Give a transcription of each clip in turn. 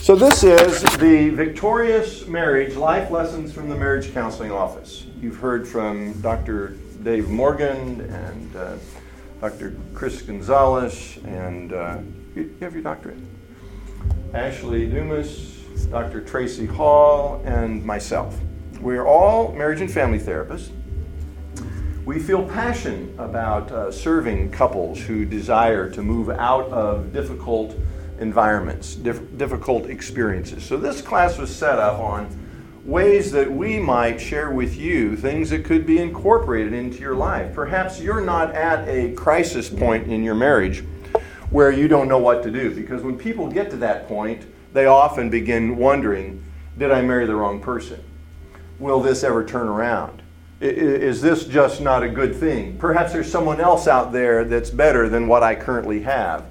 So, this is the Victorious Marriage Life Lessons from the Marriage Counseling Office. You've heard from Dr. Dave Morgan and uh, Dr. Chris Gonzalez, and uh, you have your doctorate? Ashley Dumas, Dr. Tracy Hall, and myself. We're all marriage and family therapists. We feel passion about uh, serving couples who desire to move out of difficult environments, diff- difficult experiences. So, this class was set up on ways that we might share with you things that could be incorporated into your life. Perhaps you're not at a crisis point in your marriage where you don't know what to do, because when people get to that point, they often begin wondering Did I marry the wrong person? Will this ever turn around? Is this just not a good thing? Perhaps there's someone else out there that's better than what I currently have.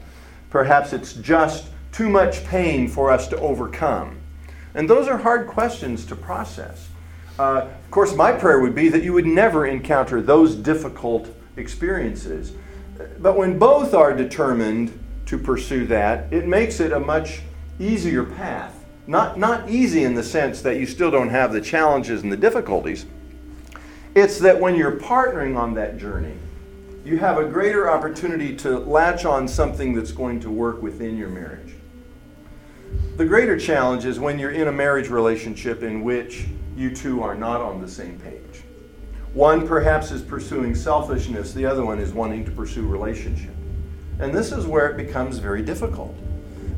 Perhaps it's just too much pain for us to overcome. And those are hard questions to process. Uh, of course, my prayer would be that you would never encounter those difficult experiences. But when both are determined to pursue that, it makes it a much easier path. Not, not easy in the sense that you still don't have the challenges and the difficulties. It's that when you're partnering on that journey, you have a greater opportunity to latch on something that's going to work within your marriage. The greater challenge is when you're in a marriage relationship in which you two are not on the same page. One perhaps is pursuing selfishness, the other one is wanting to pursue relationship. And this is where it becomes very difficult.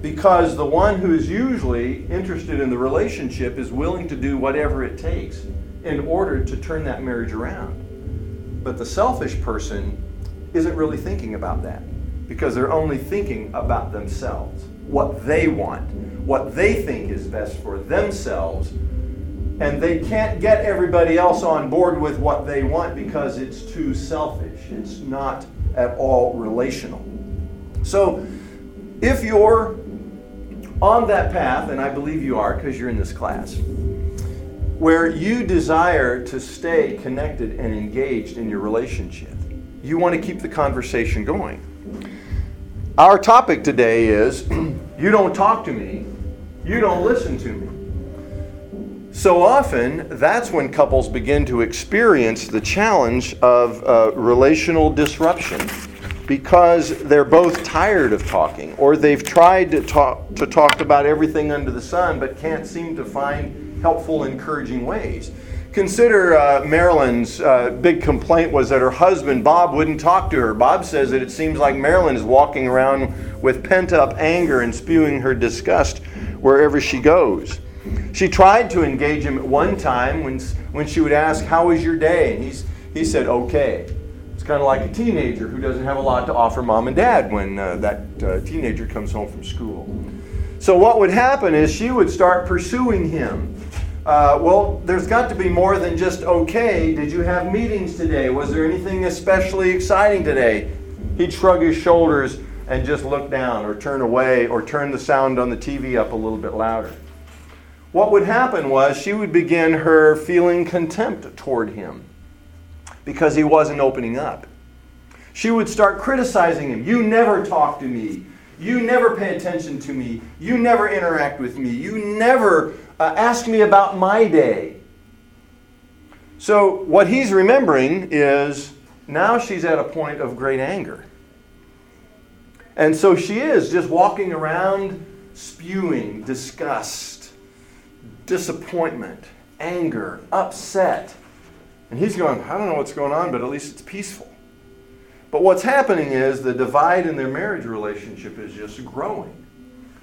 Because the one who is usually interested in the relationship is willing to do whatever it takes in order to turn that marriage around. But the selfish person isn't really thinking about that because they're only thinking about themselves, what they want, what they think is best for themselves. And they can't get everybody else on board with what they want because it's too selfish. It's not at all relational. So, if you're on that path, and I believe you are because you're in this class, where you desire to stay connected and engaged in your relationship, you want to keep the conversation going. Our topic today is you don't talk to me, you don't listen to me. So often, that's when couples begin to experience the challenge of uh, relational disruption because they're both tired of talking or they've tried to talk, to talk about everything under the sun but can't seem to find helpful, encouraging ways. Consider uh, Marilyn's uh, big complaint was that her husband, Bob, wouldn't talk to her. Bob says that it seems like Marilyn is walking around with pent up anger and spewing her disgust wherever she goes. She tried to engage him at one time when, when she would ask, How was your day? And he's, he said, Okay. It's kind of like a teenager who doesn't have a lot to offer mom and dad when uh, that uh, teenager comes home from school. So, what would happen is she would start pursuing him uh, well, there's got to be more than just okay. Did you have meetings today? Was there anything especially exciting today? He'd shrug his shoulders and just look down or turn away or turn the sound on the TV up a little bit louder. What would happen was she would begin her feeling contempt toward him because he wasn't opening up. She would start criticizing him. You never talk to me. You never pay attention to me. You never interact with me. You never uh, ask me about my day. So, what he's remembering is now she's at a point of great anger. And so she is just walking around spewing disgust, disappointment, anger, upset. And he's going, I don't know what's going on, but at least it's peaceful. But what's happening is the divide in their marriage relationship is just growing.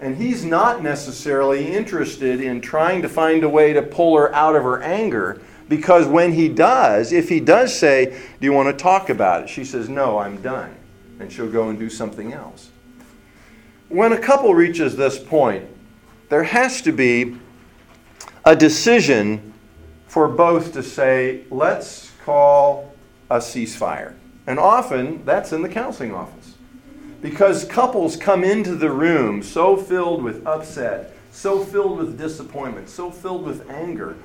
And he's not necessarily interested in trying to find a way to pull her out of her anger because when he does, if he does say, Do you want to talk about it? She says, No, I'm done. And she'll go and do something else. When a couple reaches this point, there has to be a decision for both to say, Let's call a ceasefire. And often that's in the counseling office. Because couples come into the room so filled with upset, so filled with disappointment, so filled with anger,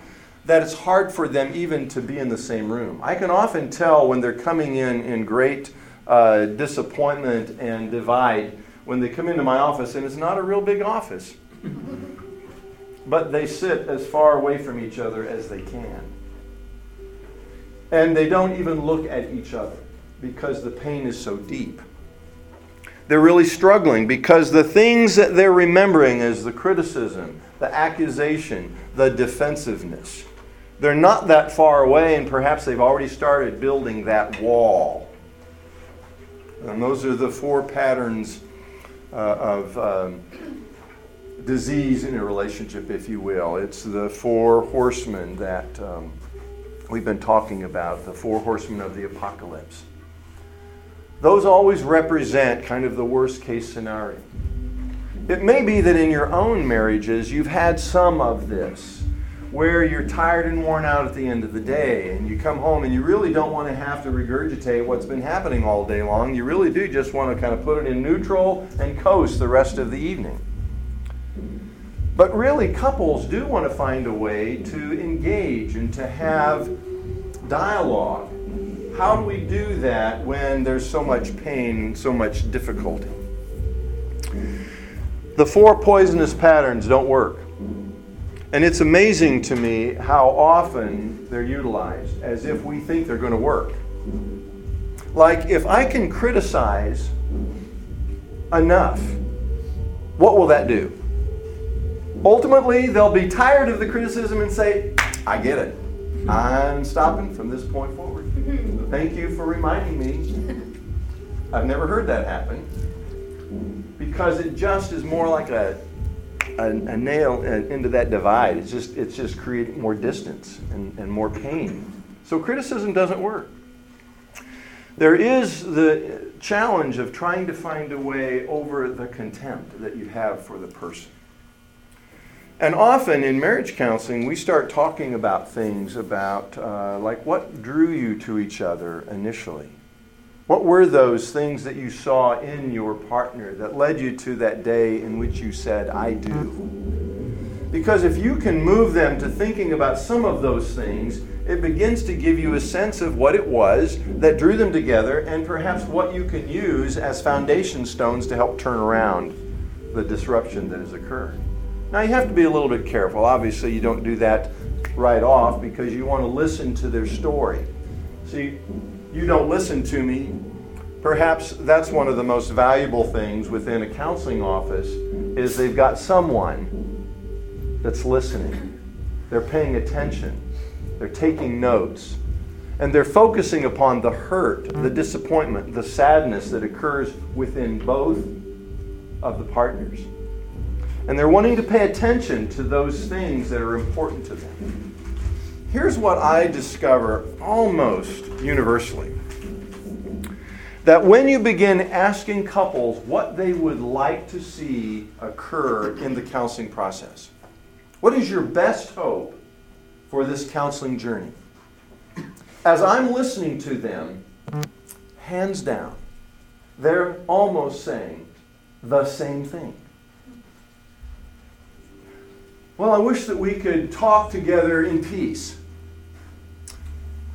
that it's hard for them even to be in the same room. I can often tell when they're coming in in great uh, disappointment and divide when they come into my office, and it's not a real big office. but they sit as far away from each other as they can. And they don't even look at each other because the pain is so deep. They're really struggling because the things that they're remembering is the criticism, the accusation, the defensiveness. They're not that far away, and perhaps they've already started building that wall. And those are the four patterns uh, of um, disease in a relationship, if you will. It's the four horsemen that um, we've been talking about, the four horsemen of the apocalypse. Those always represent kind of the worst case scenario. It may be that in your own marriages you've had some of this where you're tired and worn out at the end of the day and you come home and you really don't want to have to regurgitate what's been happening all day long. You really do just want to kind of put it in neutral and coast the rest of the evening. But really, couples do want to find a way to engage and to have dialogue. How do we do that when there's so much pain, so much difficulty? The four poisonous patterns don't work. And it's amazing to me how often they're utilized as if we think they're going to work. Like, if I can criticize enough, what will that do? Ultimately, they'll be tired of the criticism and say, I get it. I'm stopping from this point forward. Thank you for reminding me. I've never heard that happen. Because it just is more like a a, a nail into that divide. It's just, it's just creating more distance and, and more pain. So criticism doesn't work. There is the challenge of trying to find a way over the contempt that you have for the person. And often in marriage counseling, we start talking about things about uh, like what drew you to each other initially. What were those things that you saw in your partner that led you to that day in which you said, I do? Because if you can move them to thinking about some of those things, it begins to give you a sense of what it was that drew them together and perhaps what you can use as foundation stones to help turn around the disruption that has occurred. Now, you have to be a little bit careful. Obviously, you don't do that right off because you want to listen to their story. See, you don't listen to me. Perhaps that's one of the most valuable things within a counseling office is they've got someone that's listening. They're paying attention. They're taking notes. And they're focusing upon the hurt, the disappointment, the sadness that occurs within both of the partners. And they're wanting to pay attention to those things that are important to them. Here's what I discover almost universally that when you begin asking couples what they would like to see occur in the counseling process, what is your best hope for this counseling journey? As I'm listening to them, hands down, they're almost saying the same thing. Well, I wish that we could talk together in peace.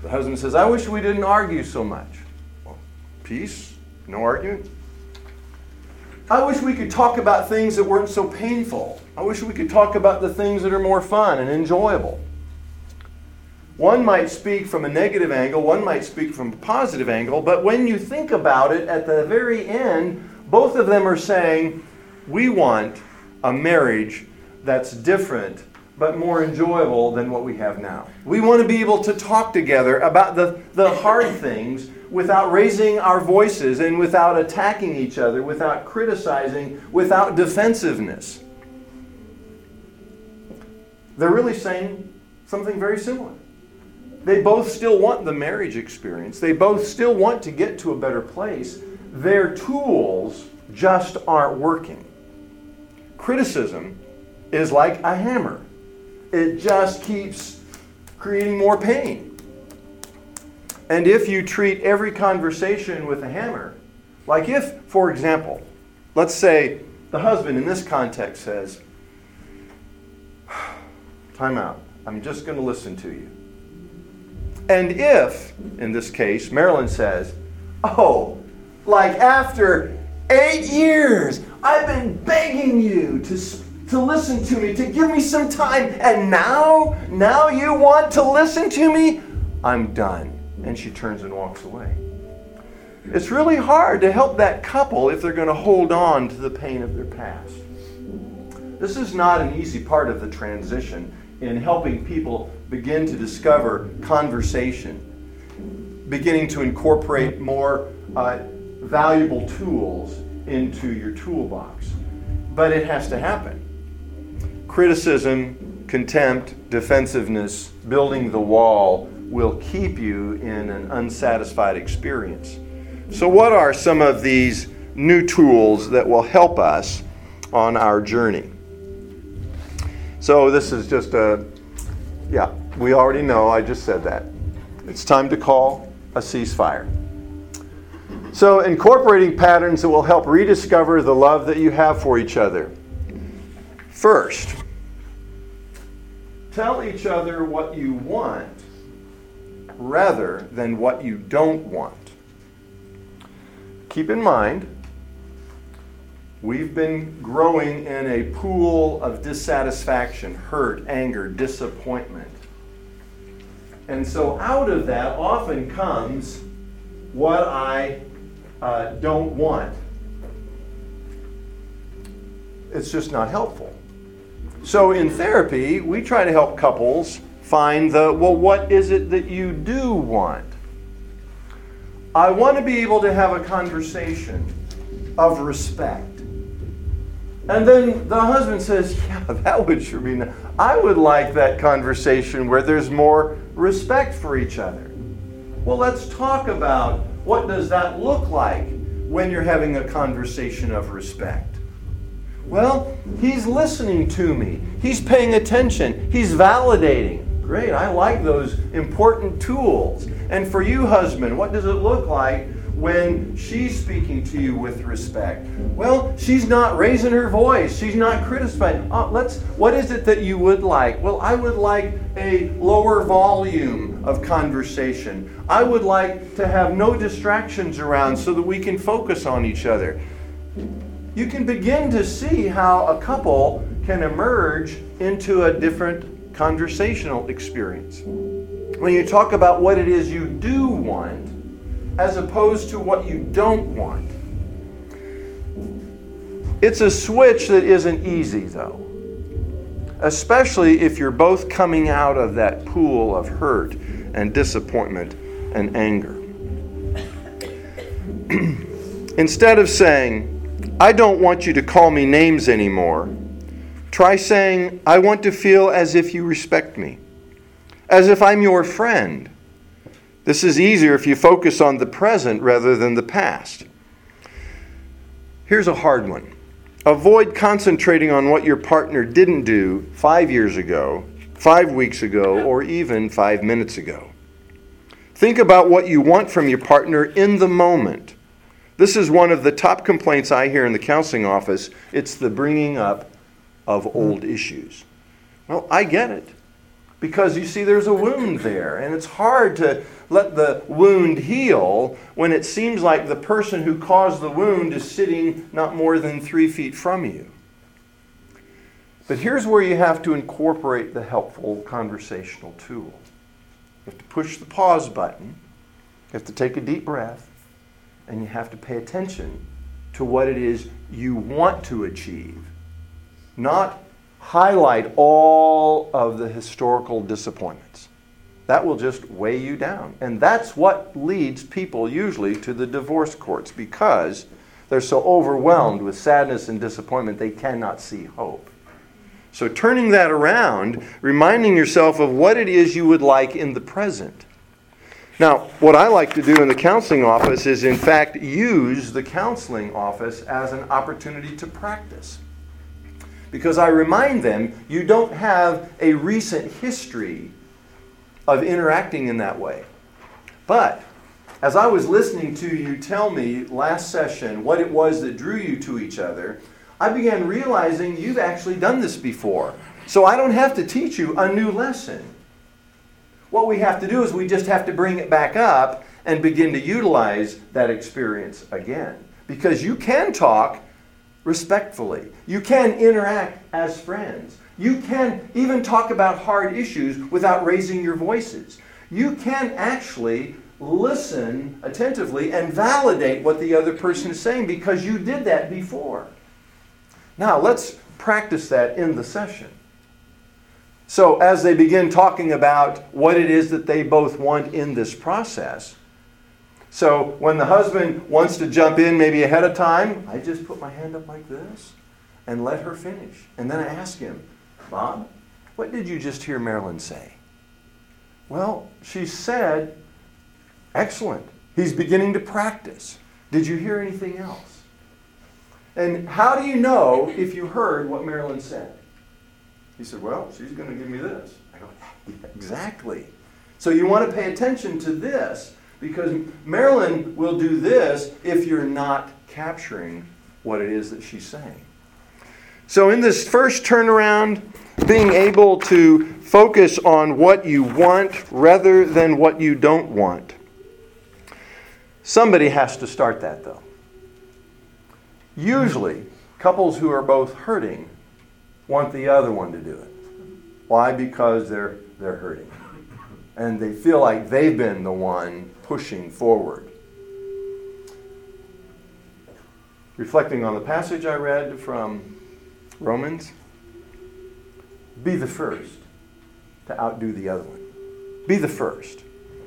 The husband says, I wish we didn't argue so much. Well, peace, no arguing. I wish we could talk about things that weren't so painful. I wish we could talk about the things that are more fun and enjoyable. One might speak from a negative angle, one might speak from a positive angle, but when you think about it at the very end, both of them are saying, We want a marriage that's different but more enjoyable than what we have now. We want to be able to talk together about the, the hard things without raising our voices and without attacking each other, without criticizing, without defensiveness. They're really saying something very similar. They both still want the marriage experience, they both still want to get to a better place. Their tools just aren't working. Criticism is like a hammer it just keeps creating more pain. And if you treat every conversation with a hammer, like if, for example, let's say the husband in this context says, Time out, I'm just going to listen to you. And if, in this case, Marilyn says, Oh, like after eight years, I've been begging you to to listen to me, to give me some time. And now, now you want to listen to me? I'm done. And she turns and walks away. It's really hard to help that couple if they're going to hold on to the pain of their past. This is not an easy part of the transition in helping people begin to discover conversation, beginning to incorporate more uh, valuable tools into your toolbox. But it has to happen. Criticism, contempt, defensiveness, building the wall will keep you in an unsatisfied experience. So, what are some of these new tools that will help us on our journey? So, this is just a, yeah, we already know, I just said that. It's time to call a ceasefire. So, incorporating patterns that will help rediscover the love that you have for each other. First, tell each other what you want rather than what you don't want. Keep in mind, we've been growing in a pool of dissatisfaction, hurt, anger, disappointment. And so out of that often comes what I uh, don't want. It's just not helpful. So in therapy, we try to help couples find the well, what is it that you do want? I want to be able to have a conversation of respect. And then the husband says, Yeah, that would sure be nice. I would like that conversation where there's more respect for each other. Well, let's talk about what does that look like when you're having a conversation of respect? Well, he's listening to me. He's paying attention. He's validating. Great, I like those important tools. And for you, husband, what does it look like when she's speaking to you with respect? Well, she's not raising her voice. She's not criticizing. Uh, let's. What is it that you would like? Well, I would like a lower volume of conversation. I would like to have no distractions around so that we can focus on each other. You can begin to see how a couple can emerge into a different conversational experience. When you talk about what it is you do want, as opposed to what you don't want. It's a switch that isn't easy, though, especially if you're both coming out of that pool of hurt and disappointment and anger. Instead of saying, I don't want you to call me names anymore, try saying, I want to feel as if you respect me, as if I'm your friend this is easier if you focus on the present rather than the past. Here's a hard one avoid concentrating on what your partner didn't do five years ago, five weeks ago, or even five minutes ago. Think about what you want from your partner in the moment. This is one of the top complaints I hear in the counseling office. It's the bringing up of old hmm. issues. Well, I get it because you see, there's a wound there, and it's hard to let the wound heal when it seems like the person who caused the wound is sitting not more than three feet from you. But here's where you have to incorporate the helpful conversational tool. You have to push the pause button, you have to take a deep breath, and you have to pay attention to what it is you want to achieve, not highlight all of the historical disappointments. That will just weigh you down. And that's what leads people usually to the divorce courts because they're so overwhelmed with sadness and disappointment they cannot see hope. So, turning that around, reminding yourself of what it is you would like in the present. Now, what I like to do in the counseling office is, in fact, use the counseling office as an opportunity to practice because I remind them you don't have a recent history of interacting in that way. But as I was listening to you tell me last session what it was that drew you to each other, I began realizing you've actually done this before. So I don't have to teach you a new lesson. What we have to do is we just have to bring it back up and begin to utilize that experience again. Because you can talk respectfully. You can interact as friends. You can even talk about hard issues without raising your voices. You can actually listen attentively and validate what the other person is saying because you did that before. Now, let's practice that in the session. So, as they begin talking about what it is that they both want in this process, so when the husband wants to jump in maybe ahead of time, I just put my hand up like this and let her finish. And then I ask him, Bob, what did you just hear Marilyn say? Well, she said, excellent. He's beginning to practice. Did you hear anything else? And how do you know if you heard what Marilyn said? He said, Well, she's going to give me this. I go, Exactly. So you want to pay attention to this because Marilyn will do this if you're not capturing what it is that she's saying. So, in this first turnaround, being able to focus on what you want rather than what you don't want. Somebody has to start that, though. Usually, couples who are both hurting want the other one to do it. Why? Because they're, they're hurting. And they feel like they've been the one pushing forward. Reflecting on the passage I read from Romans, be the first to outdo the other one. Be the first.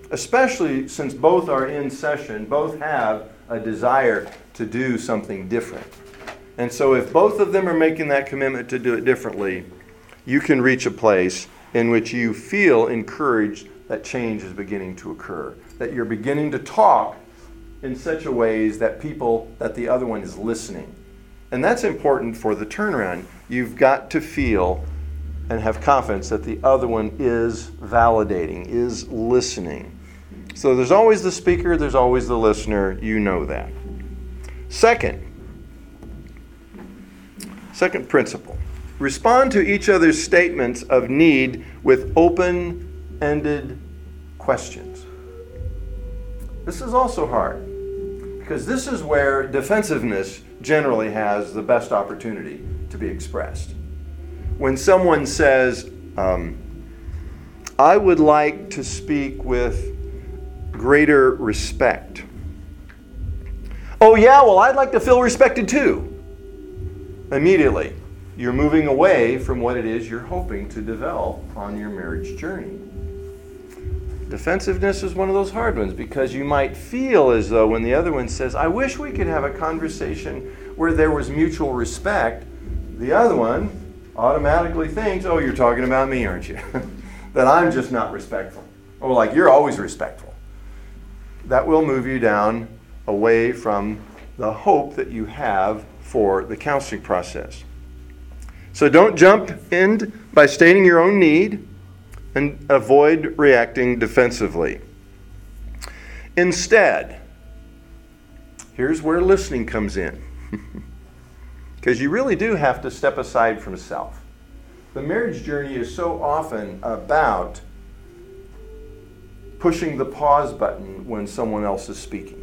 Especially since both are in session, both have a desire to do something different. And so, if both of them are making that commitment to do it differently, you can reach a place in which you feel encouraged that change is beginning to occur, that you're beginning to talk in such a ways that people, that the other one is listening. And that's important for the turnaround. You've got to feel and have confidence that the other one is validating, is listening. So there's always the speaker, there's always the listener. You know that. Second, second principle respond to each other's statements of need with open ended questions. This is also hard because this is where defensiveness generally has the best opportunity to be expressed when someone says, um, I would like to speak with greater respect. Oh, yeah, well, I'd like to feel respected too. Immediately, you're moving away from what it is you're hoping to develop on your marriage journey. Defensiveness is one of those hard ones because you might feel as though when the other one says, I wish we could have a conversation where there was mutual respect, the other one automatically thinks, oh, you're talking about me, aren't you? that I'm just not respectful. Or like, you're always respectful. That will move you down away from the hope that you have for the counseling process. So don't jump in by stating your own need and avoid reacting defensively. Instead, here's where listening comes in. Because you really do have to step aside from self. The marriage journey is so often about pushing the pause button when someone else is speaking.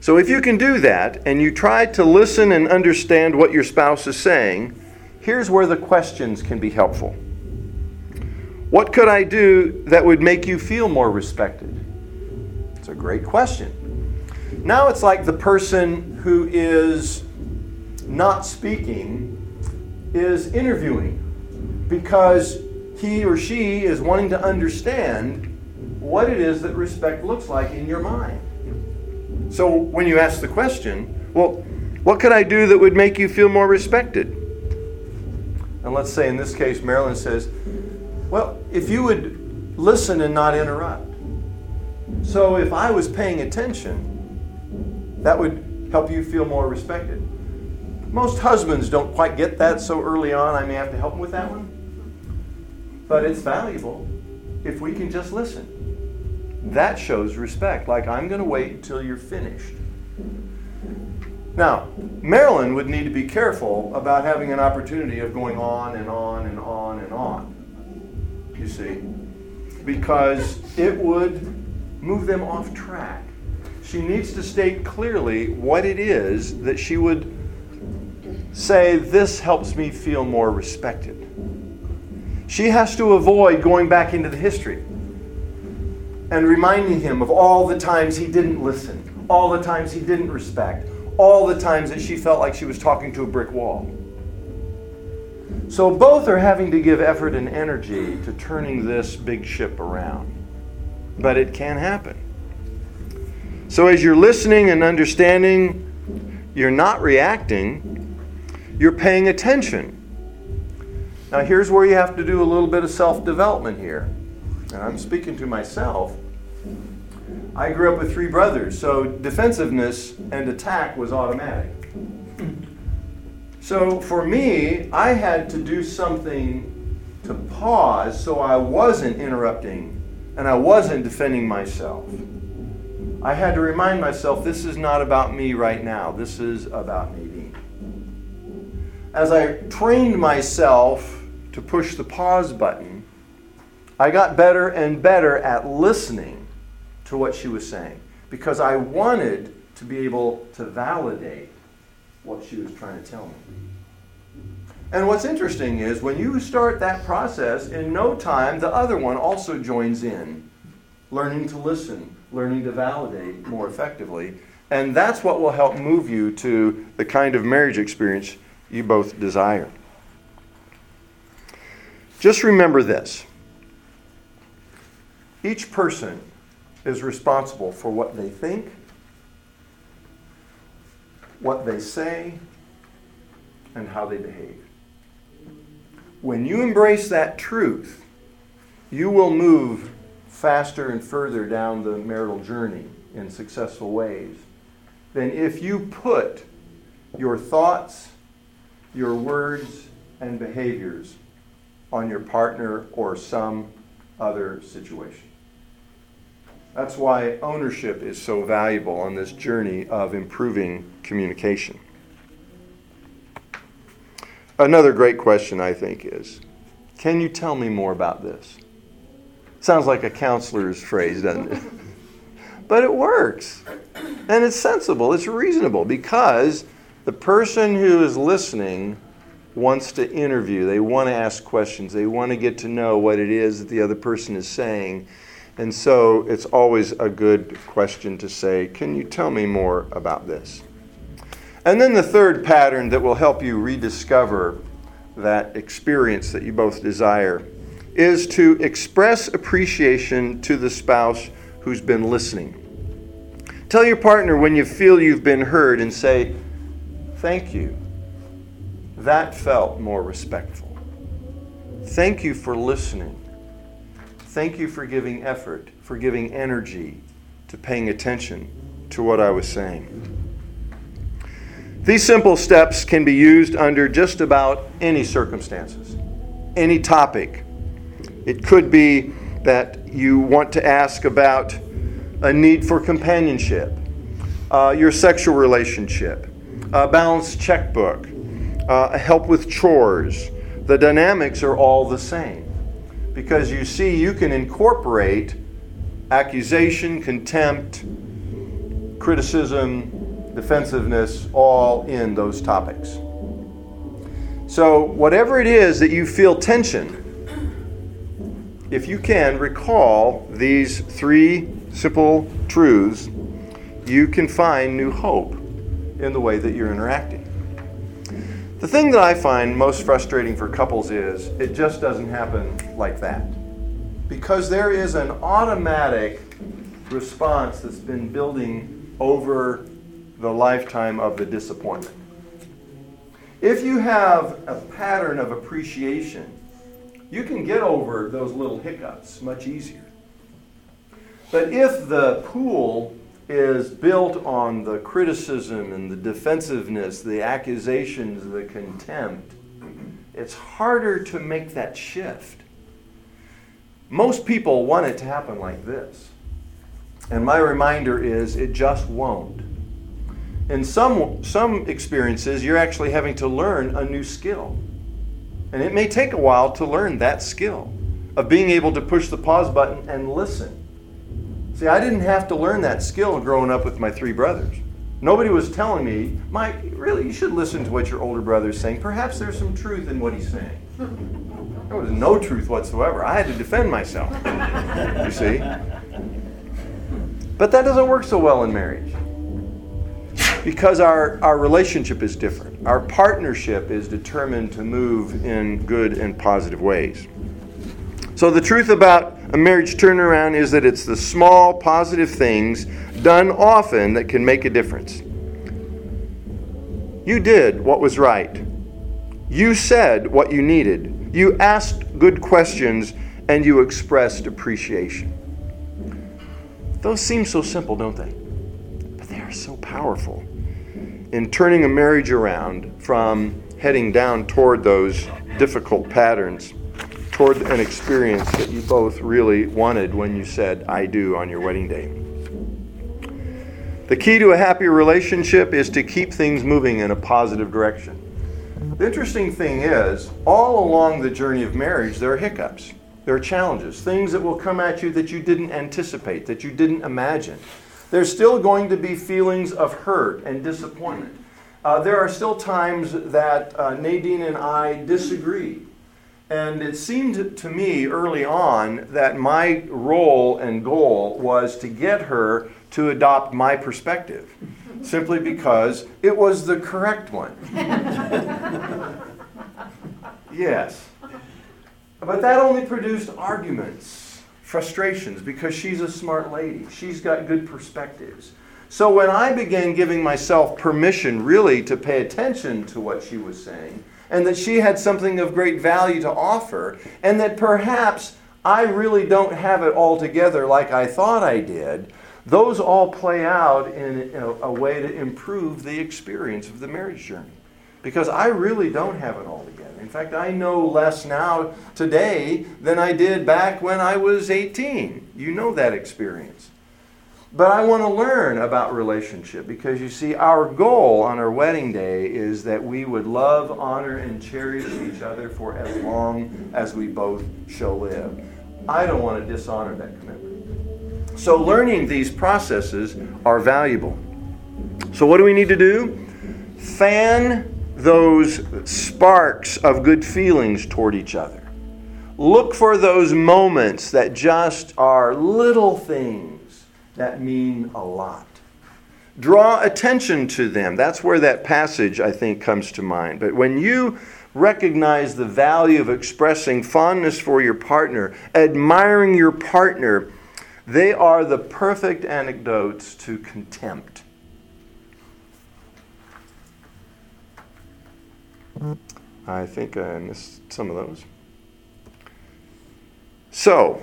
So, if you can do that and you try to listen and understand what your spouse is saying, here's where the questions can be helpful. What could I do that would make you feel more respected? It's a great question. Now it's like the person who is not speaking is interviewing because he or she is wanting to understand what it is that respect looks like in your mind. So when you ask the question, well, what could I do that would make you feel more respected? And let's say in this case, Marilyn says, well, if you would listen and not interrupt. So if I was paying attention, that would help you feel more respected. Most husbands don't quite get that so early on. I may have to help them with that one. But it's valuable if we can just listen. That shows respect. Like, I'm going to wait until you're finished. Now, Marilyn would need to be careful about having an opportunity of going on and on and on and on. You see? Because it would move them off track. She needs to state clearly what it is that she would say, This helps me feel more respected. She has to avoid going back into the history and reminding him of all the times he didn't listen, all the times he didn't respect, all the times that she felt like she was talking to a brick wall. So both are having to give effort and energy to turning this big ship around. But it can happen. So as you're listening and understanding, you're not reacting, you're paying attention. Now, here's where you have to do a little bit of self development here. And I'm speaking to myself. I grew up with three brothers, so defensiveness and attack was automatic. So for me, I had to do something to pause so I wasn't interrupting and I wasn't defending myself. I had to remind myself this is not about me right now, this is about Nadine. As I trained myself to push the pause button, I got better and better at listening to what she was saying because I wanted to be able to validate what she was trying to tell me. And what's interesting is when you start that process, in no time, the other one also joins in, learning to listen, learning to validate more effectively. And that's what will help move you to the kind of marriage experience you both desire. Just remember this each person is responsible for what they think, what they say, and how they behave. When you embrace that truth, you will move faster and further down the marital journey in successful ways than if you put your thoughts, your words, and behaviors on your partner or some other situation. That's why ownership is so valuable on this journey of improving communication. Another great question, I think, is Can you tell me more about this? Sounds like a counselor's phrase, doesn't it? but it works. And it's sensible, it's reasonable, because the person who is listening wants to interview, they want to ask questions, they want to get to know what it is that the other person is saying. And so it's always a good question to say, Can you tell me more about this? And then the third pattern that will help you rediscover that experience that you both desire is to express appreciation to the spouse who's been listening. Tell your partner when you feel you've been heard and say, Thank you. That felt more respectful. Thank you for listening. Thank you for giving effort, for giving energy to paying attention to what I was saying. These simple steps can be used under just about any circumstances, any topic. It could be that you want to ask about a need for companionship, uh, your sexual relationship, a balanced checkbook, uh, help with chores. The dynamics are all the same because you see, you can incorporate accusation, contempt, criticism, defensiveness, all in those topics. So, whatever it is that you feel tension, if you can recall these three simple truths, you can find new hope in the way that you're interacting. The thing that I find most frustrating for couples is it just doesn't happen like that. Because there is an automatic response that's been building over the lifetime of the disappointment. If you have a pattern of appreciation, you can get over those little hiccups much easier. But if the pool is built on the criticism and the defensiveness, the accusations, the contempt, it's harder to make that shift. Most people want it to happen like this. And my reminder is it just won't in some, some experiences, you're actually having to learn a new skill. And it may take a while to learn that skill of being able to push the pause button and listen. See, I didn't have to learn that skill growing up with my three brothers. Nobody was telling me, Mike, really, you should listen to what your older brother is saying. Perhaps there's some truth in what he's saying. There was no truth whatsoever. I had to defend myself. You see? But that doesn't work so well in marriage because our, our relationship is different. Our partnership is determined to move in good and positive ways. So, the truth about a marriage turnaround is that it's the small positive things done often that can make a difference. You did what was right. You said what you needed. You asked good questions and you expressed appreciation. Those seem so simple, don't they? But they are so powerful in turning a marriage around from heading down toward those difficult patterns toward an experience that you both really wanted when you said, I do, on your wedding day. The key to a happy relationship is to keep things moving in a positive direction. The interesting thing is, all along the journey of marriage, there are hiccups, there are challenges, things that will come at you that you didn't anticipate, that you didn't imagine. There's still going to be feelings of hurt and disappointment. Uh, there are still times that uh, Nadine and I disagree. And it seemed to me early on that my role and goal was to get her to adopt my perspective, simply because it was the correct one. yes. But that only produced arguments frustrations because she's a smart lady. She's got good perspectives. So when I began giving myself permission really to pay attention to what she was saying, and that she had something of great value to offer, and that perhaps I really don't have it all together like I thought I did, those all play out in a, a way to improve the experience of the marriage journey. Because I really don't have it all together. In fact, I know less now today than I did back when I was 18. You know that experience. But I want to learn about relationship because you see, our goal on our wedding day is that we would love, honor, and cherish each other for as long as we both shall live. I don't want to dishonor that commitment. So, learning these processes are valuable. So, what do we need to do? Fan those sparks of good feelings toward each other. Look for those moments that just are little things that mean a lot. Draw attention to them. That's where that passage, I think, comes to mind. But when you recognize the value of expressing fondness for your partner, admiring your partner, they are the perfect antidotes to contempt. I think I missed some of those. So,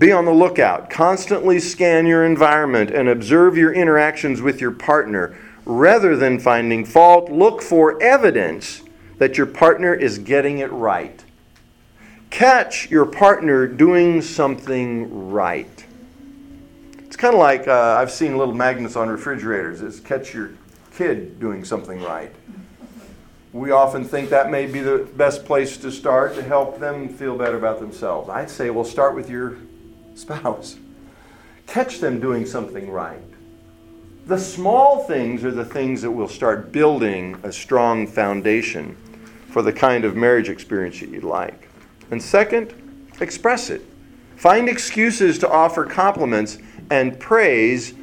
be on the lookout. Constantly scan your environment and observe your interactions with your partner. Rather than finding fault, look for evidence that your partner is getting it right. Catch your partner doing something right. It's kind of like uh, I've seen little magnets on refrigerators. It's catch your kid doing something right we often think that may be the best place to start to help them feel better about themselves. I'd say, well, start with your spouse. Catch them doing something right. The small things are the things that will start building a strong foundation for the kind of marriage experience that you'd like. And second, express it. Find excuses to offer compliments and praise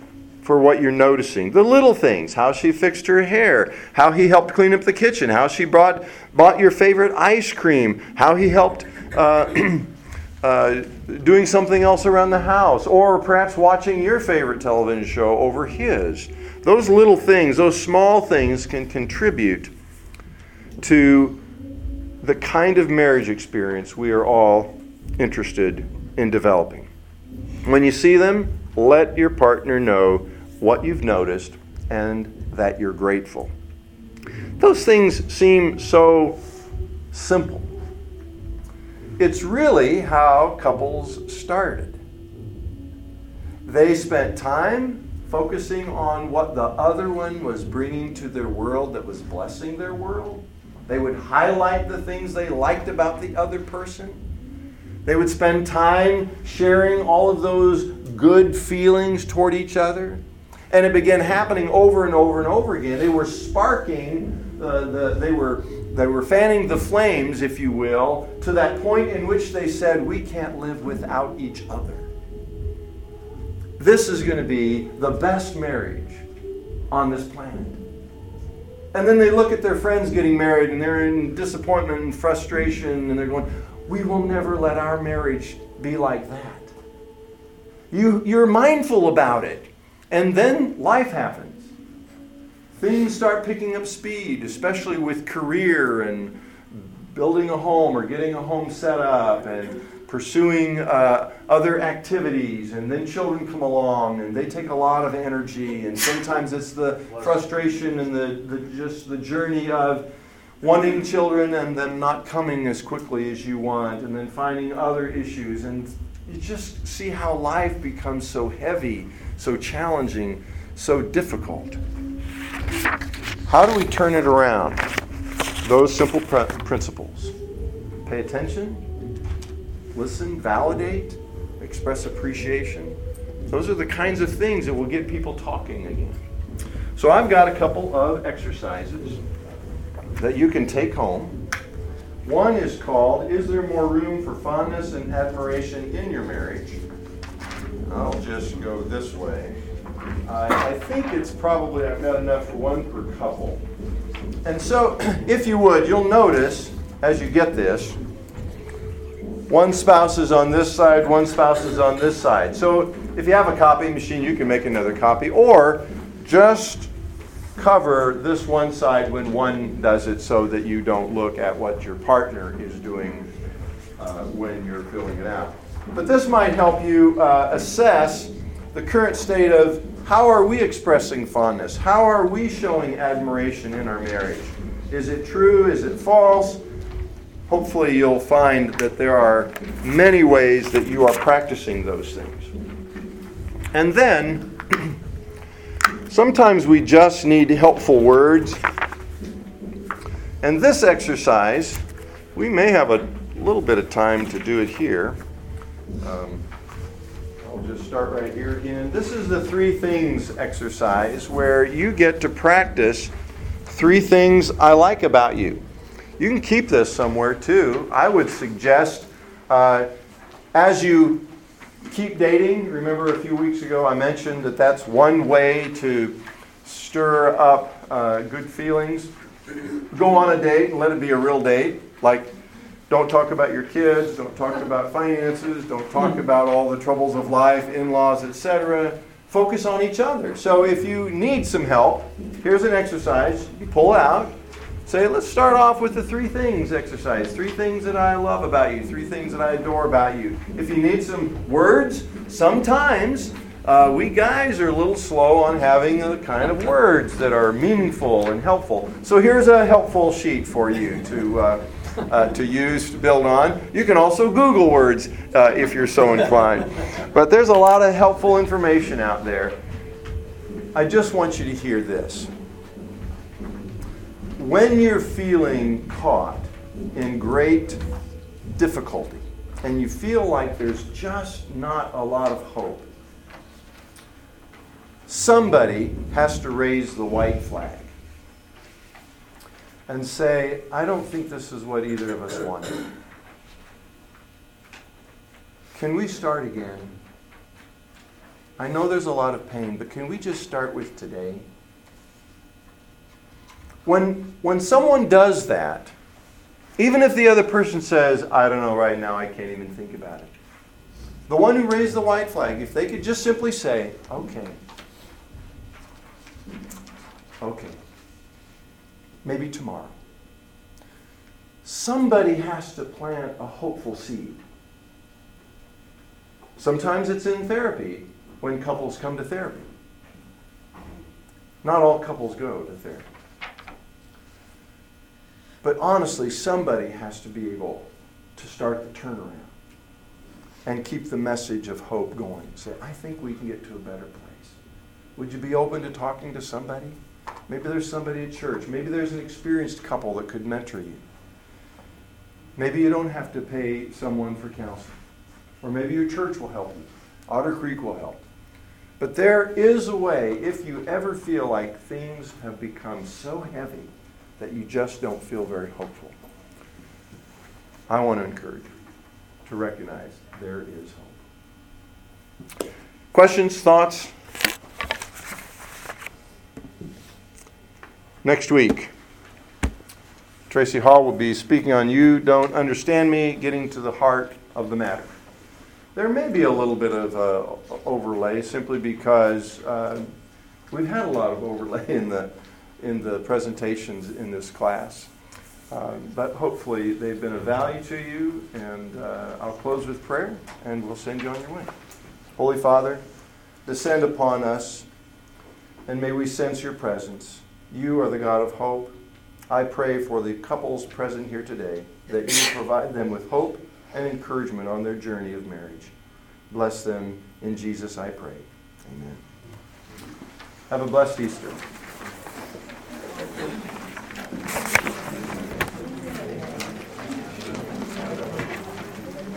for what you're noticing. The little things, how she fixed her hair, how he helped clean up the kitchen, how she brought, bought your favorite ice cream, how he helped uh, uh, doing something else around the house, or perhaps watching your favorite television show over his. Those little things, those small things can contribute to the kind of marriage experience we are all interested in developing. When you see them, let your partner know what you've noticed, and that you're grateful. Those things seem so simple. It's really how couples started. They spent time focusing on what the other one was bringing to their world that was blessing their world. They would highlight the things they liked about the other person. They would spend time sharing all of those good feelings toward each other. And it began happening over and over and over again. They were sparking, uh, the, they, were, they were fanning the flames, if you will, to that point in which they said, We can't live without each other. This is going to be the best marriage on this planet. And then they look at their friends getting married and they're in disappointment and frustration and they're going, We will never let our marriage be like that. You, you're mindful about it. And then life happens. Things start picking up speed, especially with career and building a home or getting a home set up and pursuing uh, other activities. And then children come along and they take a lot of energy. And sometimes it's the frustration and the, the just the journey of wanting children and them not coming as quickly as you want, and then finding other issues. And you just see how life becomes so heavy, so challenging, so difficult. How do we turn it around? Those simple pr- principles pay attention, listen, validate, express appreciation. Those are the kinds of things that will get people talking again. So, I've got a couple of exercises that you can take home one is called Is There More Room for Fondness and Admiration in Your Marriage? I'll just go this way. I, I think it's probably, I've got enough for one per couple. And so, if you would, you'll notice as you get this, one spouse is on this side, one spouse is on this side. So, if you have a copy machine, you can make another copy, or just cover this one side when one does it so that you don't look at what your partner is doing uh, when you're filling it out. But this might help you uh, assess the current state of how are we expressing fondness? How are we showing admiration in our marriage? Is it true? Is it false? Hopefully, you'll find that there are many ways that you are practicing those things. And then, Sometimes we just need helpful words. And this exercise, we may have a little bit of time to do it here. Um, Just start right here again. This is the three things exercise where you get to practice three things I like about you. You can keep this somewhere too. I would suggest uh, as you keep dating. Remember a few weeks ago I mentioned that that's one way to stir up uh, good feelings. Go on a date and let it be a real date. Like, don't talk about your kids, don't talk about finances, don't talk about all the troubles of life, in laws, etc. Focus on each other. So if you need some help, here's an exercise. You pull out, Say, let's start off with the three things exercise. Three things that I love about you. Three things that I adore about you. If you need some words, sometimes uh, we guys are a little slow on having the kind of words that are meaningful and helpful. So here's a helpful sheet for you to. Uh, uh, to use to build on. You can also Google words uh, if you're so inclined. But there's a lot of helpful information out there. I just want you to hear this when you're feeling caught in great difficulty and you feel like there's just not a lot of hope, somebody has to raise the white flag and say, I don't think this is what either of us wanted. Can we start again? I know there's a lot of pain, but can we just start with today? When, when someone does that, even if the other person says, I don't know right now, I can't even think about it. The one who raised the white flag, if they could just simply say, okay, maybe tomorrow. Somebody has to plant a hopeful seed. Sometimes it's in therapy when couples come to therapy. Not all couples go to therapy. But honestly, somebody has to be able to start the turnaround and keep the message of hope going. Say, I think we can get to a better place. Would you be open to talking to somebody? Maybe there's somebody at church. Maybe there's an experienced couple that could mentor you. Maybe you don't have to pay someone for counseling. Or maybe your church will help you. Otter Creek will help. But there is a way, if you ever feel like things have become so heavy that you just don't feel very hopeful, I want to encourage you to recognize there is hope. Questions, thoughts? Next week, Tracy Hall will be speaking on You Don't Understand Me, Getting to the Heart of the Matter. There may be a little bit of uh, overlay simply because uh, we've had a lot of overlay in the, in the presentations in this class. Um, but hopefully they've been of value to you, and uh, I'll close with prayer and we'll send you on your way. Holy Father, descend upon us and may we sense your presence. You are the God of hope. I pray for the couples present here today that you provide them with hope and encouragement on their journey of marriage. Bless them in Jesus, I pray. Amen. Have a blessed Easter.